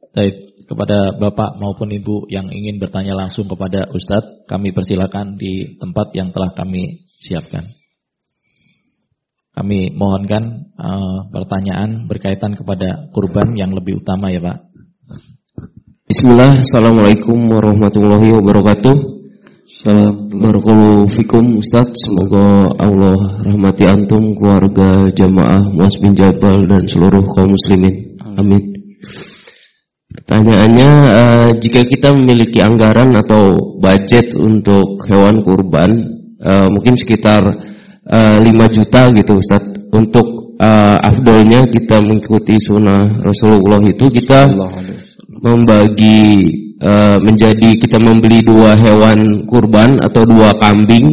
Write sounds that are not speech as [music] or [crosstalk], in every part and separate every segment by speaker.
Speaker 1: Baik, kepada Bapak maupun Ibu yang ingin bertanya langsung kepada Ustadz, kami persilakan di tempat yang telah kami siapkan. Kami mohonkan uh, pertanyaan berkaitan kepada kurban yang lebih utama ya Pak.
Speaker 2: Bismillah, Assalamualaikum warahmatullahi wabarakatuh. Assalamualaikum fikum Ustaz. Semoga Allah rahmati antum, keluarga, jamaah, Muas bin Jabal dan seluruh kaum muslimin. Amin. Pertanyaannya, uh, jika kita memiliki anggaran atau budget untuk hewan kurban, uh, mungkin sekitar uh, eh, 5 juta gitu Ustaz. Untuk uh, afdolnya kita mengikuti sunnah Rasulullah itu kita membagi uh, menjadi kita membeli dua hewan kurban atau dua kambing,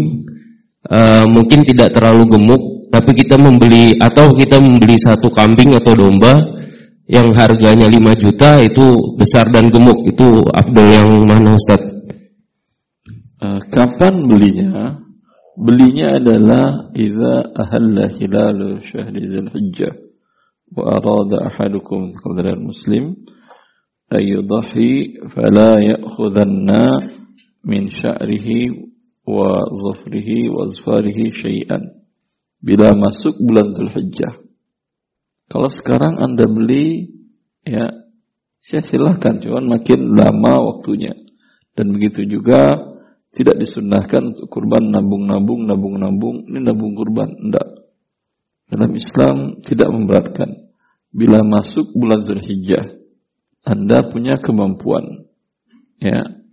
Speaker 2: uh, mungkin tidak terlalu gemuk, tapi kita membeli atau kita membeli satu kambing atau domba yang harganya 5 juta itu besar dan gemuk itu Abdul yang mana Ustaz?
Speaker 3: Uh, kapan belinya? Belinya adalah idza ahalla hilal syahri Dzulhijjah wa arada ahadukum qadra muslim ay yudhi fala ya'khudanna min sya'rihi wa dhafrihi wa azfarihi syai'an bila masuk bulan Dzulhijjah kalau sekarang Anda beli, ya, saya silahkan, cuman makin lama waktunya. Dan begitu juga tidak disunahkan untuk kurban nabung-nabung, nabung-nabung, ini nabung kurban, enggak. Dalam Islam tidak memberatkan. Bila masuk bulan Zulhijjah, Anda punya kemampuan. Ya.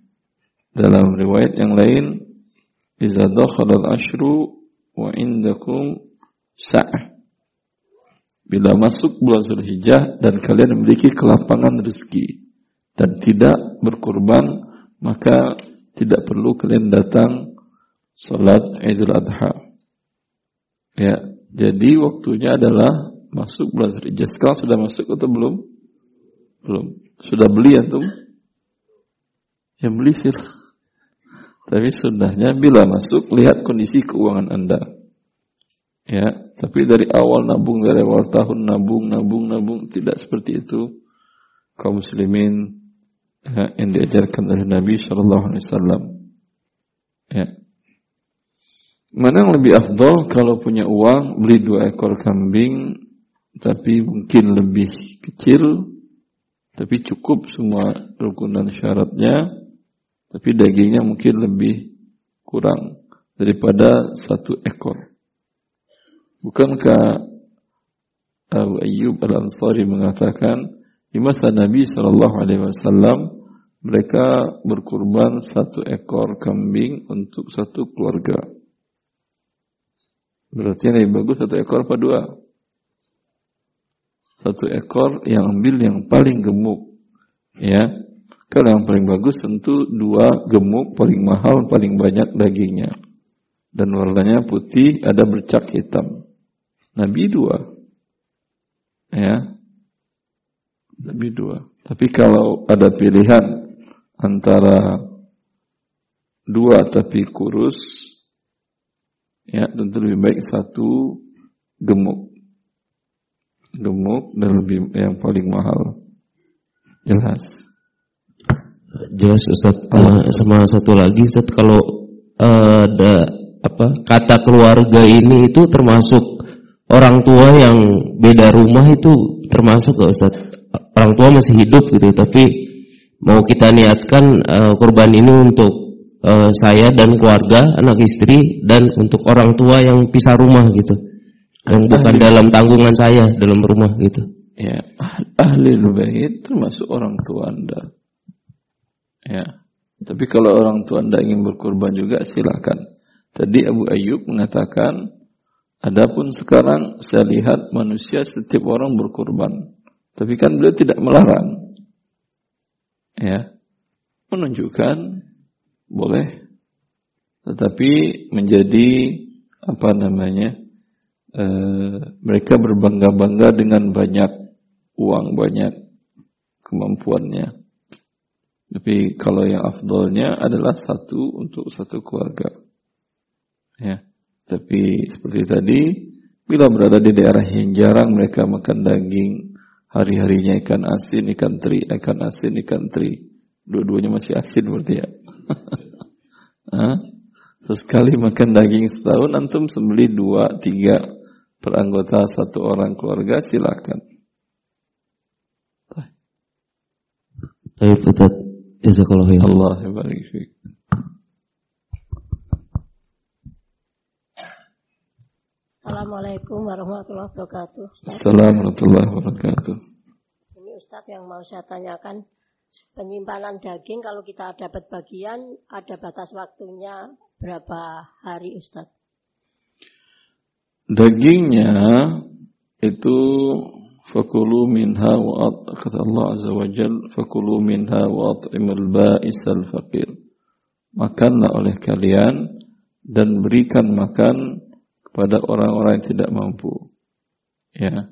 Speaker 3: Dalam riwayat yang lain, "Idza dakhala al-ashru wa indakum sa'ah." Bila masuk bulan Zulhijjah dan kalian memiliki kelapangan rezeki dan tidak berkurban, maka tidak perlu kalian datang salat Idul Adha. Ya, jadi waktunya adalah masuk bulan Zulhijjah. Sekarang sudah masuk atau belum? Belum. Sudah beli antum? Yang beli sih. Tapi sudahnya bila masuk lihat kondisi keuangan Anda. Ya, tapi dari awal nabung, dari awal tahun nabung, nabung, nabung. Tidak seperti itu. Kaum muslimin ya, yang diajarkan oleh Nabi Shallallahu Alaihi Wasallam. Ya. Mana yang lebih afdol kalau punya uang beli dua ekor kambing tapi mungkin lebih kecil tapi cukup semua rukunan syaratnya tapi dagingnya mungkin lebih kurang daripada satu ekor. Bukankah Abu Ayyub Al-Ansari mengatakan di masa Nabi Shallallahu Alaihi Wasallam mereka berkurban satu ekor kambing untuk satu keluarga. Berarti yang lebih bagus satu ekor apa dua? Satu ekor yang ambil yang paling gemuk. Ya. Kalau yang paling bagus tentu dua gemuk paling mahal paling banyak dagingnya. Dan warnanya putih ada bercak hitam. Nabi dua. Ya. Nabi dua. Tapi kalau ada pilihan antara dua tapi kurus, ya tentu lebih baik satu gemuk. Gemuk dan lebih yang paling mahal. Jelas.
Speaker 2: Jelas Ustaz. Uh, sama satu lagi Ustaz kalau uh, ada apa kata keluarga ini itu termasuk orang tua yang beda rumah itu termasuk gak Ustaz? Orang tua masih hidup gitu, tapi mau kita niatkan uh, kurban ini untuk uh, saya dan keluarga, anak istri dan untuk orang tua yang pisah rumah gitu. Yang bukan dalam tanggungan saya dalam rumah gitu.
Speaker 3: Ya, ahli bait termasuk orang tua Anda. Ya. Tapi kalau orang tua Anda ingin berkorban juga silakan. Tadi Abu Ayyub mengatakan Adapun sekarang saya lihat manusia setiap orang berkorban. Tapi kan beliau tidak melarang. Ya. Menunjukkan boleh. Tetapi menjadi apa namanya? E, mereka berbangga-bangga dengan banyak uang, banyak kemampuannya. Tapi kalau yang afdolnya adalah satu untuk satu keluarga. Ya. Tapi seperti tadi, bila berada di daerah yang jarang mereka makan daging, hari-harinya ikan asin, ikan teri, ikan asin, ikan teri. Dua-duanya masih asin berarti ya. [laughs] Sesekali makan daging setahun, antum sembeli dua, tiga per anggota satu orang keluarga, silakan.
Speaker 2: Baik, Ustaz. Jazakallahu khairan.
Speaker 3: Allah barik
Speaker 4: Assalamualaikum warahmatullahi wabarakatuh.
Speaker 3: Assalamualaikum warahmatullahi wabarakatuh.
Speaker 4: Ini Ustadz yang mau saya tanyakan, penyimpanan daging kalau kita dapat bagian, ada batas waktunya berapa hari Ustadz?
Speaker 3: Dagingnya itu fakulu minha wa kata Allah azza wa jal fakulu minha wa at'imul ba'isal faqir. Makanlah oleh kalian dan berikan makan pada orang-orang yang tidak mampu. Ya.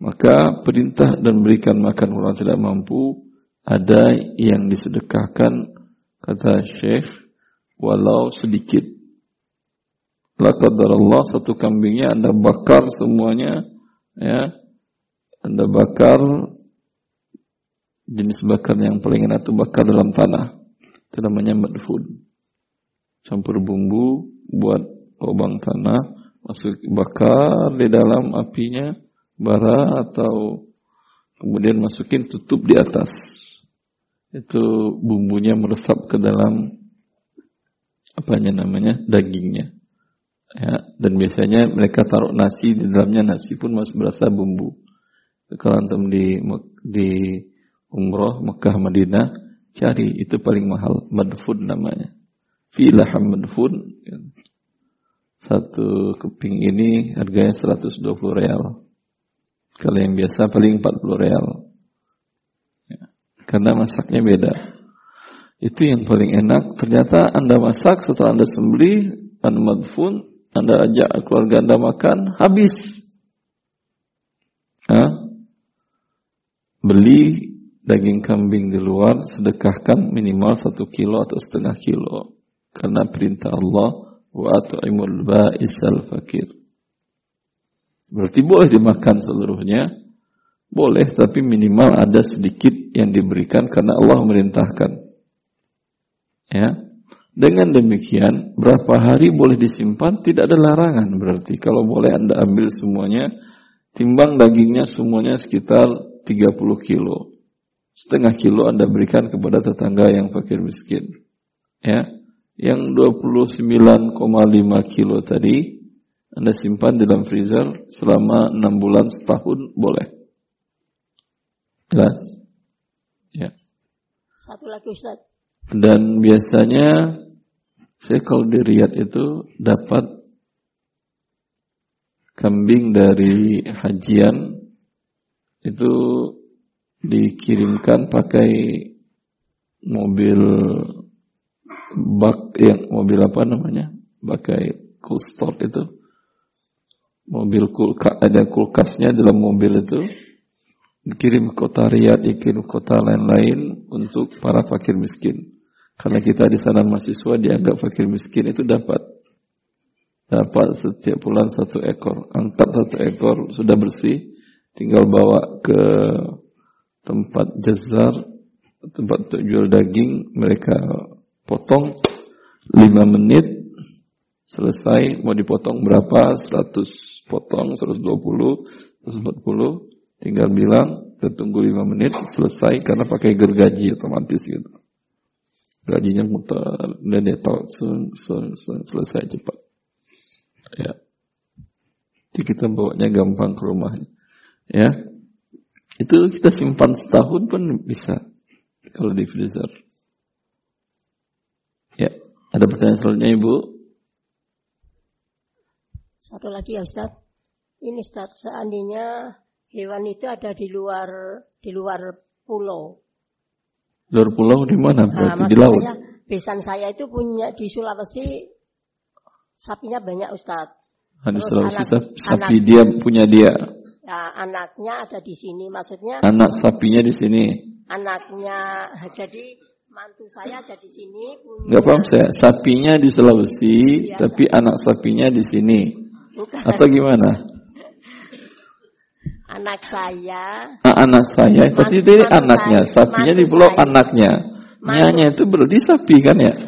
Speaker 3: Maka perintah dan berikan makan orang tidak mampu ada yang disedekahkan kata Syekh walau sedikit. La Allah satu kambingnya Anda bakar semuanya ya. Anda bakar jenis bakar yang paling enak itu bakar dalam tanah. Itu namanya madfun. Campur bumbu buat lubang tanah masuk bakar di dalam apinya bara atau kemudian masukin tutup di atas. Itu bumbunya meresap ke dalam apanya namanya? Dagingnya. Ya dan biasanya mereka taruh nasi di dalamnya nasi pun masih berasa bumbu. Kalau antum di di umroh Mekah Madinah cari itu paling mahal. Madfun namanya. Filaham madfun satu keping ini harganya 120 real. Kalau yang biasa paling 40 real. Ya. Karena masaknya beda. Itu yang paling enak. Ternyata Anda masak setelah Anda sembeli, Anda madfun, Anda ajak keluarga Anda makan, habis. Hah? Beli daging kambing di luar, sedekahkan minimal satu kilo atau setengah kilo. Karena perintah Allah, wa ba'isal fakir. Berarti boleh dimakan seluruhnya, boleh tapi minimal ada sedikit yang diberikan karena Allah merintahkan. Ya. Dengan demikian, berapa hari boleh disimpan tidak ada larangan berarti. Kalau boleh Anda ambil semuanya, timbang dagingnya semuanya sekitar 30 kilo. Setengah kilo Anda berikan kepada tetangga yang fakir miskin. Ya yang 29,5 kilo tadi Anda simpan di dalam freezer selama 6 bulan setahun boleh. Jelas? Ya.
Speaker 4: Satu lagi Ustaz.
Speaker 3: Dan biasanya saya kalau di Riyadh itu dapat kambing dari hajian itu dikirimkan pakai mobil bak yang mobil apa namanya? Pakai cool store itu. Mobil kulkas ada kulkasnya dalam mobil itu. Dikirim kota Riyadh, dikirim kota lain-lain untuk para fakir miskin. Karena kita di sana mahasiswa dianggap fakir miskin itu dapat. Dapat setiap bulan satu ekor. Angkat satu ekor sudah bersih, tinggal bawa ke tempat jazar, tempat untuk jual daging, mereka potong 5 menit selesai. Mau dipotong berapa? 100 potong 120 140 tinggal bilang kita tunggu 5 menit selesai. Karena pakai gergaji otomatis gitu. Gajinya muter. Dan dia tahu selesai cepat. Ya. Jadi kita bawanya gampang ke rumahnya. Ya. Itu kita simpan setahun pun bisa. Kalau di freezer ada pertanyaan selanjutnya Ibu?
Speaker 4: Satu lagi ya Ustaz. Ini Ustaz, seandainya hewan itu ada di luar di luar pulau.
Speaker 3: Luar pulau di mana? Nah, Berarti nah, di laut.
Speaker 4: besan saya itu punya di Sulawesi sapinya banyak Ustaz.
Speaker 3: Di Sulawesi anak, sapi anak, dia punya dia.
Speaker 4: Ya, anaknya ada di sini maksudnya.
Speaker 3: Anak sapinya di sini.
Speaker 4: Anaknya jadi mantu saya ada di sini
Speaker 3: punya. Gak paham saya. Sapinya di Sulawesi, ya, tapi saya. anak sapinya di sini. Bukan. Atau gimana? [laughs]
Speaker 4: Anak saya.
Speaker 3: Ah, anak saya,
Speaker 4: Mas-
Speaker 3: tadi
Speaker 4: mantu
Speaker 3: anaknya,
Speaker 4: saya-
Speaker 3: sapinya
Speaker 4: mantu
Speaker 3: di pulau
Speaker 4: saya.
Speaker 3: anaknya.
Speaker 4: Mantu.
Speaker 3: Nyanya itu berarti sapi kan ya? [laughs]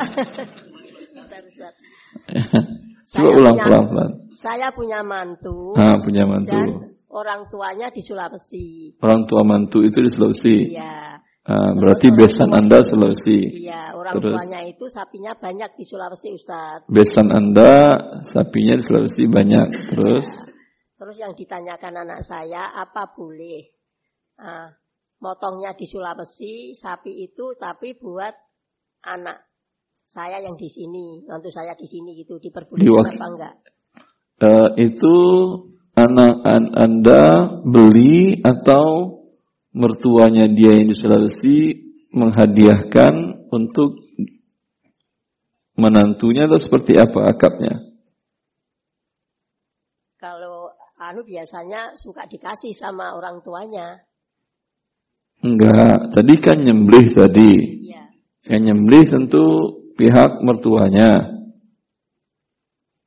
Speaker 3: [laughs] Coba
Speaker 4: Saya
Speaker 3: ulang pelan-pelan.
Speaker 4: Saya punya mantu
Speaker 3: Ah, punya mantu.
Speaker 4: dan orang tuanya di Sulawesi.
Speaker 3: Orang tua mantu itu di Sulawesi.
Speaker 4: Iya.
Speaker 3: Ah, berarti besan Anda Sulawesi.
Speaker 4: Iya, orang
Speaker 3: Terus?
Speaker 4: tuanya itu sapinya banyak di Sulawesi, Ustaz.
Speaker 3: Besan Anda sapinya di Sulawesi banyak. Terus
Speaker 4: Terus yang ditanyakan anak saya, apa boleh? Ah, motongnya di Sulawesi, sapi itu tapi buat anak saya yang di sini, mantu saya di sini gitu, diperbolehkan apa enggak?
Speaker 3: eh, itu anak an- Anda beli atau mertuanya dia yang di Sulawesi menghadiahkan untuk menantunya atau seperti apa akadnya?
Speaker 4: Kalau anu biasanya suka dikasih sama orang tuanya.
Speaker 3: Enggak, tadi kan nyembelih tadi.
Speaker 4: Iya.
Speaker 3: Yang nyembelih tentu pihak mertuanya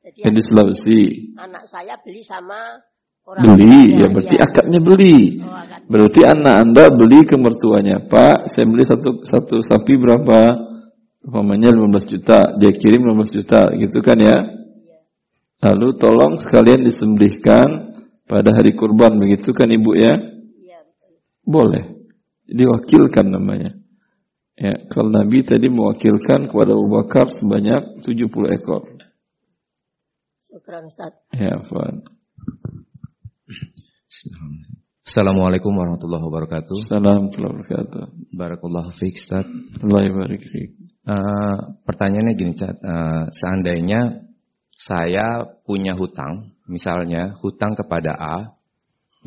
Speaker 4: Jadi
Speaker 3: yang di Sulawesi.
Speaker 4: anak saya beli sama orang
Speaker 3: Beli,
Speaker 4: tuanya,
Speaker 3: ya berarti
Speaker 4: iya.
Speaker 3: akadnya beli.
Speaker 4: Akad.
Speaker 3: Berarti anak anda beli ke mertuanya, Pak, saya beli satu satu sapi berapa? Umpamanya 15 juta, dia kirim 15 juta, gitu kan ya? Lalu tolong sekalian disembelihkan pada hari kurban, begitu kan ibu ya?
Speaker 4: Iya, betul.
Speaker 3: Boleh. Diwakilkan namanya. Ya, kalau Nabi tadi mewakilkan kepada Abu Bakar sebanyak 70 ekor.
Speaker 4: Syukran Ustaz.
Speaker 3: Ya, Afwan.
Speaker 5: Assalamualaikum warahmatullahi wabarakatuh.
Speaker 3: Assalamualaikum warahmatullahi wabarakatuh.
Speaker 5: Barakallahu fiik, Ustaz.
Speaker 3: Barik fiik.
Speaker 5: Eh, pertanyaannya gini, Ustaz. Eh, seandainya saya punya hutang, misalnya hutang kepada A,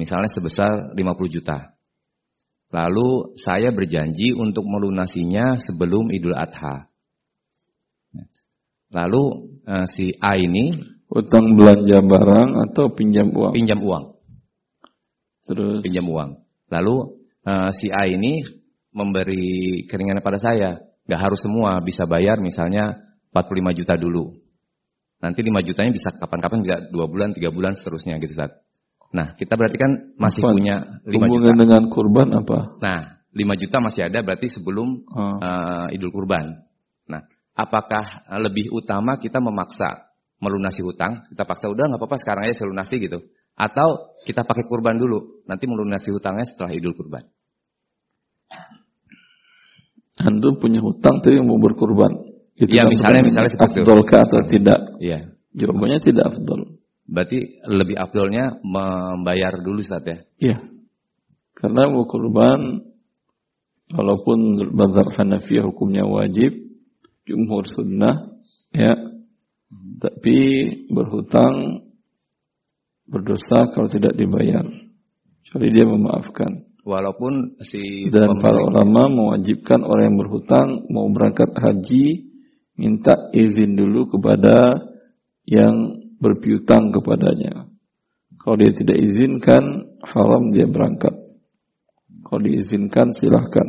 Speaker 5: misalnya sebesar 50 juta. Lalu saya berjanji untuk melunasinya sebelum Idul Adha. Lalu eh, si A ini
Speaker 3: Utang belanja barang atau pinjam uang.
Speaker 5: pinjam uang.
Speaker 3: Terus
Speaker 5: pinjam uang. Lalu eh, si A ini memberi keringanan pada saya. Gak harus semua bisa bayar misalnya 45 juta dulu. Nanti 5 jutanya bisa kapan-kapan bisa 2 bulan, 3 bulan seterusnya gitu Ustaz. Nah kita berarti kan masih
Speaker 3: Afwan,
Speaker 5: punya 5 juta.
Speaker 3: dengan kurban apa?
Speaker 5: Nah 5 juta masih ada berarti sebelum eh, Idul Kurban. Nah apakah lebih utama kita memaksa melunasi hutang? Kita paksa udah nggak apa-apa sekarang aja saya lunasi gitu. Atau kita pakai kurban dulu, nanti melunasi hutangnya setelah Idul Kurban.
Speaker 3: Antum punya hutang tapi mau berkurban. Itu kan
Speaker 5: misalnya- misalnya seperti itu.
Speaker 3: Afdolkah atau tidak?
Speaker 5: Iya.
Speaker 3: Jawabannya tidak afdol.
Speaker 5: Berarti lebih afdolnya membayar dulu Ustaz ya.
Speaker 3: Iya. Karena mau kurban walaupun mazhab Hanafiyah hukumnya wajib, jumhur sunnah ya. Tapi berhutang berdosa kalau tidak dibayar. Kecuali dia memaafkan.
Speaker 5: Walaupun si
Speaker 3: Dan para ulama mewajibkan orang yang berhutang mau berangkat haji minta izin dulu kepada yang berpiutang kepadanya. Kalau dia tidak izinkan, haram dia berangkat. Kalau diizinkan, silahkan.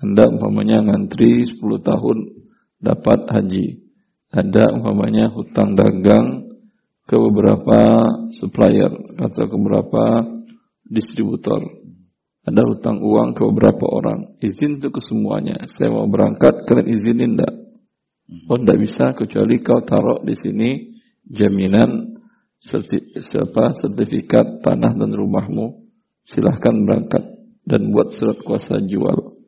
Speaker 3: Anda umpamanya ngantri 10 tahun dapat haji. Ada umpamanya hutang dagang ke beberapa supplier atau ke beberapa distributor. Ada hutang uang ke beberapa orang. Izin itu ke semuanya. Saya mau berangkat, kalian izinin enggak? Oh, enggak bisa kecuali kau taruh di sini jaminan serti, siapa sertifikat tanah dan rumahmu. Silahkan berangkat dan buat surat kuasa jual.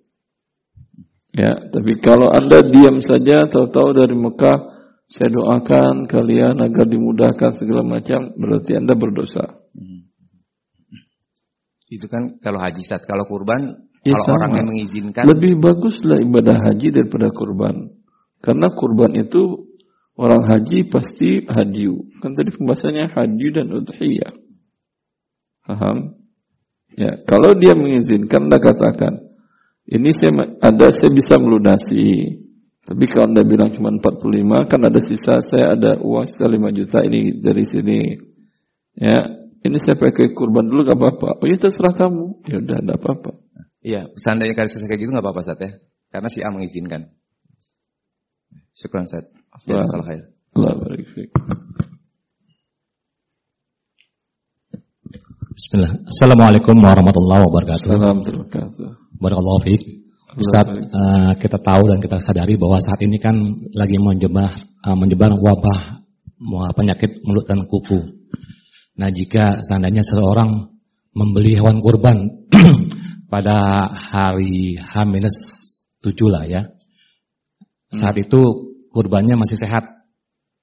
Speaker 3: Ya, tapi kalau anda diam saja, tahu-tahu dari Mekah, saya doakan kalian agar dimudahkan segala macam, berarti anda berdosa.
Speaker 5: itu kan kalau haji Ustaz, kalau kurban
Speaker 3: Ya,
Speaker 5: kalau
Speaker 3: sama.
Speaker 5: orang yang mengizinkan
Speaker 3: Lebih baguslah ibadah haji daripada kurban. Karena kurban itu orang haji pasti hadiu. Kan tadi pembahasannya hadiu dan udhiyah. Paham? Ya, kalau dia mengizinkan, anda katakan, ini saya ada saya bisa melunasi. Tapi kalau anda bilang cuma 45, kan ada sisa, saya ada uang sisa 5 juta ini dari sini. Ya, ini saya pakai kurban dulu gak apa-apa. Oh ya terserah kamu. Ya udah, ada apa-apa.
Speaker 5: Iya, seandainya kasus kayak gitu nggak apa-apa Ustaz ya. Karena si A mengizinkan. Syukran Ustaz. Jazakallah khair.
Speaker 3: Allah barik.
Speaker 6: Bismillah. Assalamualaikum warahmatullahi wabarakatuh.
Speaker 3: Assalamualaikum warahmatullahi wabarakatuh.
Speaker 6: Barakallahu fiik. Ustaz, uh, kita tahu dan kita sadari bahwa saat ini kan lagi menyebar uh, menyebar wabah penyakit mulut dan kuku. Nah, jika seandainya seseorang membeli hewan kurban [clears throat] pada hari H-7 lah ya. Saat itu kurbannya masih sehat.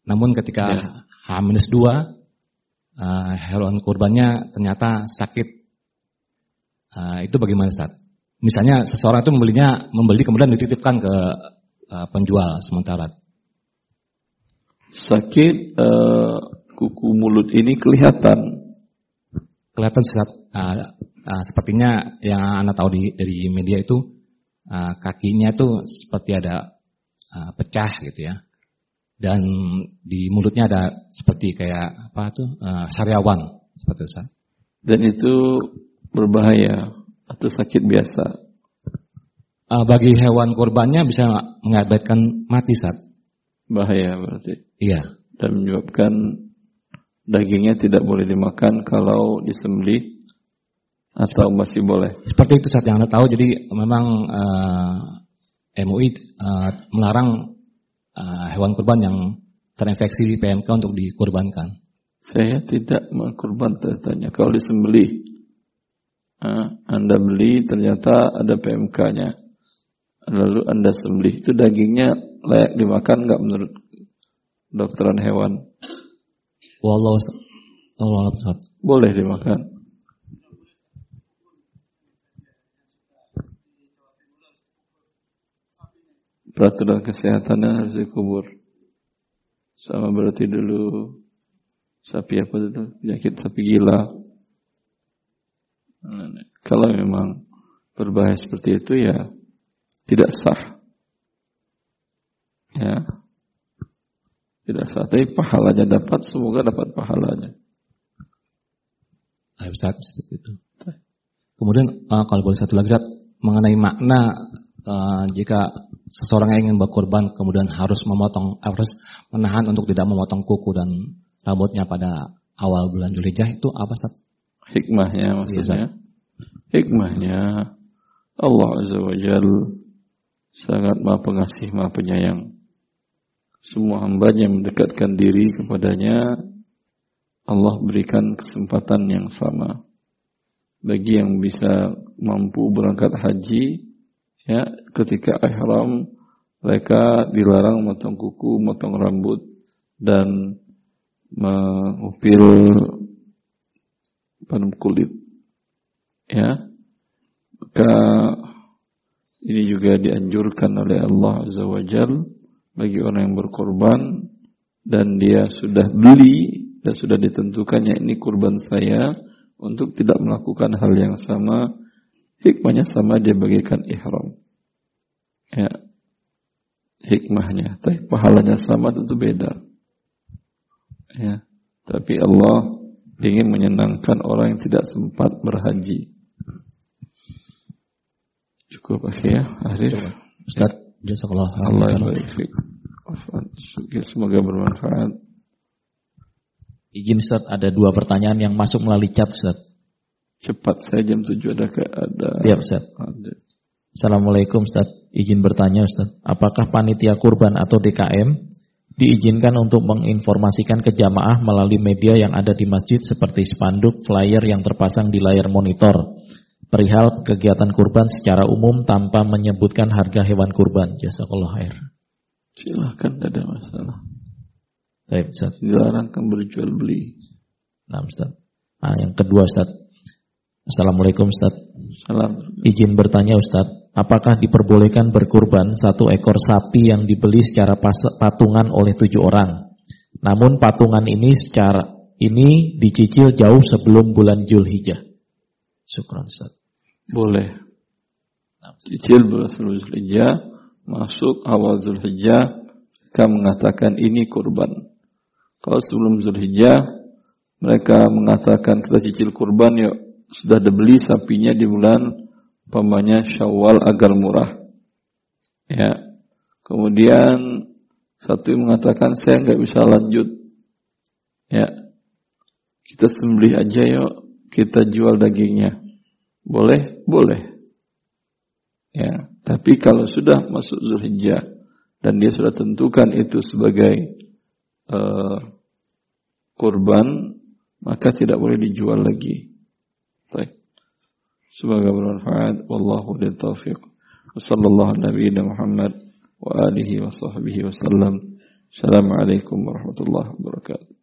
Speaker 6: Namun ketika
Speaker 3: Ya.
Speaker 6: H-2 uh, hewan kurbannya ternyata sakit. Uh, itu bagaimana Ustaz? Misalnya seseorang itu membelinya membeli kemudian dititipkan ke uh, penjual sementara.
Speaker 3: Sakit eh, kuku mulut ini kelihatan.
Speaker 6: Kelihatan Ustaz, uh, uh, sepertinya yang Anda tahu di, dari media itu uh, kakinya itu seperti ada uh, pecah gitu ya. Dan di mulutnya ada seperti kayak apa tuh uh, sariawan seperti itu.
Speaker 3: Dan itu berbahaya atau sakit biasa.
Speaker 6: Uh, bagi hewan kurbannya bisa mengakibatkan mati Ustaz.
Speaker 3: Bahaya berarti.
Speaker 6: Iya.
Speaker 3: Dan menyebabkan dagingnya tidak boleh dimakan kalau disembelih atau masih boleh.
Speaker 6: Seperti itu saat yang Anda tahu, jadi memang eh, MUI eh, melarang eh, hewan kurban yang terinfeksi PMK untuk dikurbankan.
Speaker 3: Saya tidak mengkurban tanya kalau disembelih. Anda beli ternyata ada PMK-nya. Lalu Anda sembelih itu dagingnya layak dimakan nggak menurut dokteran hewan?
Speaker 6: Wallahu Allah.
Speaker 3: Boleh dimakan. Peraturan kesehatannya harus dikubur. Sama berarti dulu sapi apa dulu? Penyakit sapi gila. Nah, Kalau memang berbahaya seperti itu ya tidak sah. Ya. Tidak sah. Tapi pahalanya dapat, semoga dapat pahalanya.
Speaker 6: Ah, Ustaz, seperti itu. Kemudian eh, kalau boleh satu lagi Ustaz, mengenai makna eh, jika seseorang yang ingin berkorban kemudian harus memotong harus menahan untuk tidak memotong kuku dan rambutnya pada awal bulan Zulhijjah itu apa Ustaz?
Speaker 3: Hikmahnya maksudnya. Hikmahnya Allah Azza wa Jal sangat maha pengasih, maha penyayang. Semua hambanya mendekatkan diri kepadanya, Allah berikan kesempatan yang sama. Bagi yang bisa mampu berangkat haji, ya ketika ihram mereka dilarang motong kuku, motong rambut, dan mengupil panum kulit. Ya, maka ini juga dianjurkan oleh Allah Azza wa bagi orang yang berkorban dan dia sudah beli dan sudah ditentukannya ini kurban saya untuk tidak melakukan hal yang sama hikmahnya sama dia bagaikan ihram. Ya. Hikmahnya tapi pahalanya sama tentu beda. Ya. Tapi Allah ingin menyenangkan orang yang tidak sempat berhaji cukup ya akhir
Speaker 6: Ustaz, jazakallah
Speaker 3: Allah. Afwan. Semoga bermanfaat.
Speaker 1: Izin Ustaz, ada dua pertanyaan yang masuk melalui chat Ustaz.
Speaker 3: Cepat saya jam 7 ada ke ada.
Speaker 1: Iya Ustaz.
Speaker 3: ada.
Speaker 1: Assalamualaikum Ustaz. Izin bertanya Ustaz, apakah panitia kurban atau DKM diizinkan untuk menginformasikan ke jamaah melalui media yang ada di masjid seperti spanduk, flyer yang terpasang di layar monitor perihal kegiatan kurban secara umum tanpa menyebutkan harga hewan kurban. Jazakallah khair.
Speaker 3: Silahkan tidak ada masalah.
Speaker 1: Baik Ustaz.
Speaker 3: Dilarang kan berjual beli.
Speaker 1: Nah, Ustaz. Nah, yang kedua Ustaz. Assalamualaikum Ustaz.
Speaker 3: Salam.
Speaker 1: Izin bertanya Ustadz, apakah diperbolehkan berkurban satu ekor sapi yang dibeli secara patungan oleh tujuh orang? Namun patungan ini secara ini dicicil jauh sebelum bulan Julhijjah. Syukran Ustaz.
Speaker 3: Boleh. Cicil bulan Zulhijjah masuk awal Zulhijjah mereka mengatakan ini kurban. Kalau sebelum Zulhijjah mereka mengatakan kita cicil kurban yuk sudah dibeli sapinya di bulan pamannya Syawal agar murah. Ya. Kemudian satu mengatakan saya nggak bisa lanjut. Ya. Kita sembelih aja yuk kita jual dagingnya. Boleh? Boleh. Ya, tapi kalau sudah masuk Zulhijjah dan dia sudah tentukan itu sebagai uh, kurban, maka tidak boleh dijual lagi. Baik. Semoga bermanfaat. Wallahu taufiq. Wassallallahu Nabi Muhammad wa alihi wa sahbihi wasallam. Assalamualaikum warahmatullahi wabarakatuh.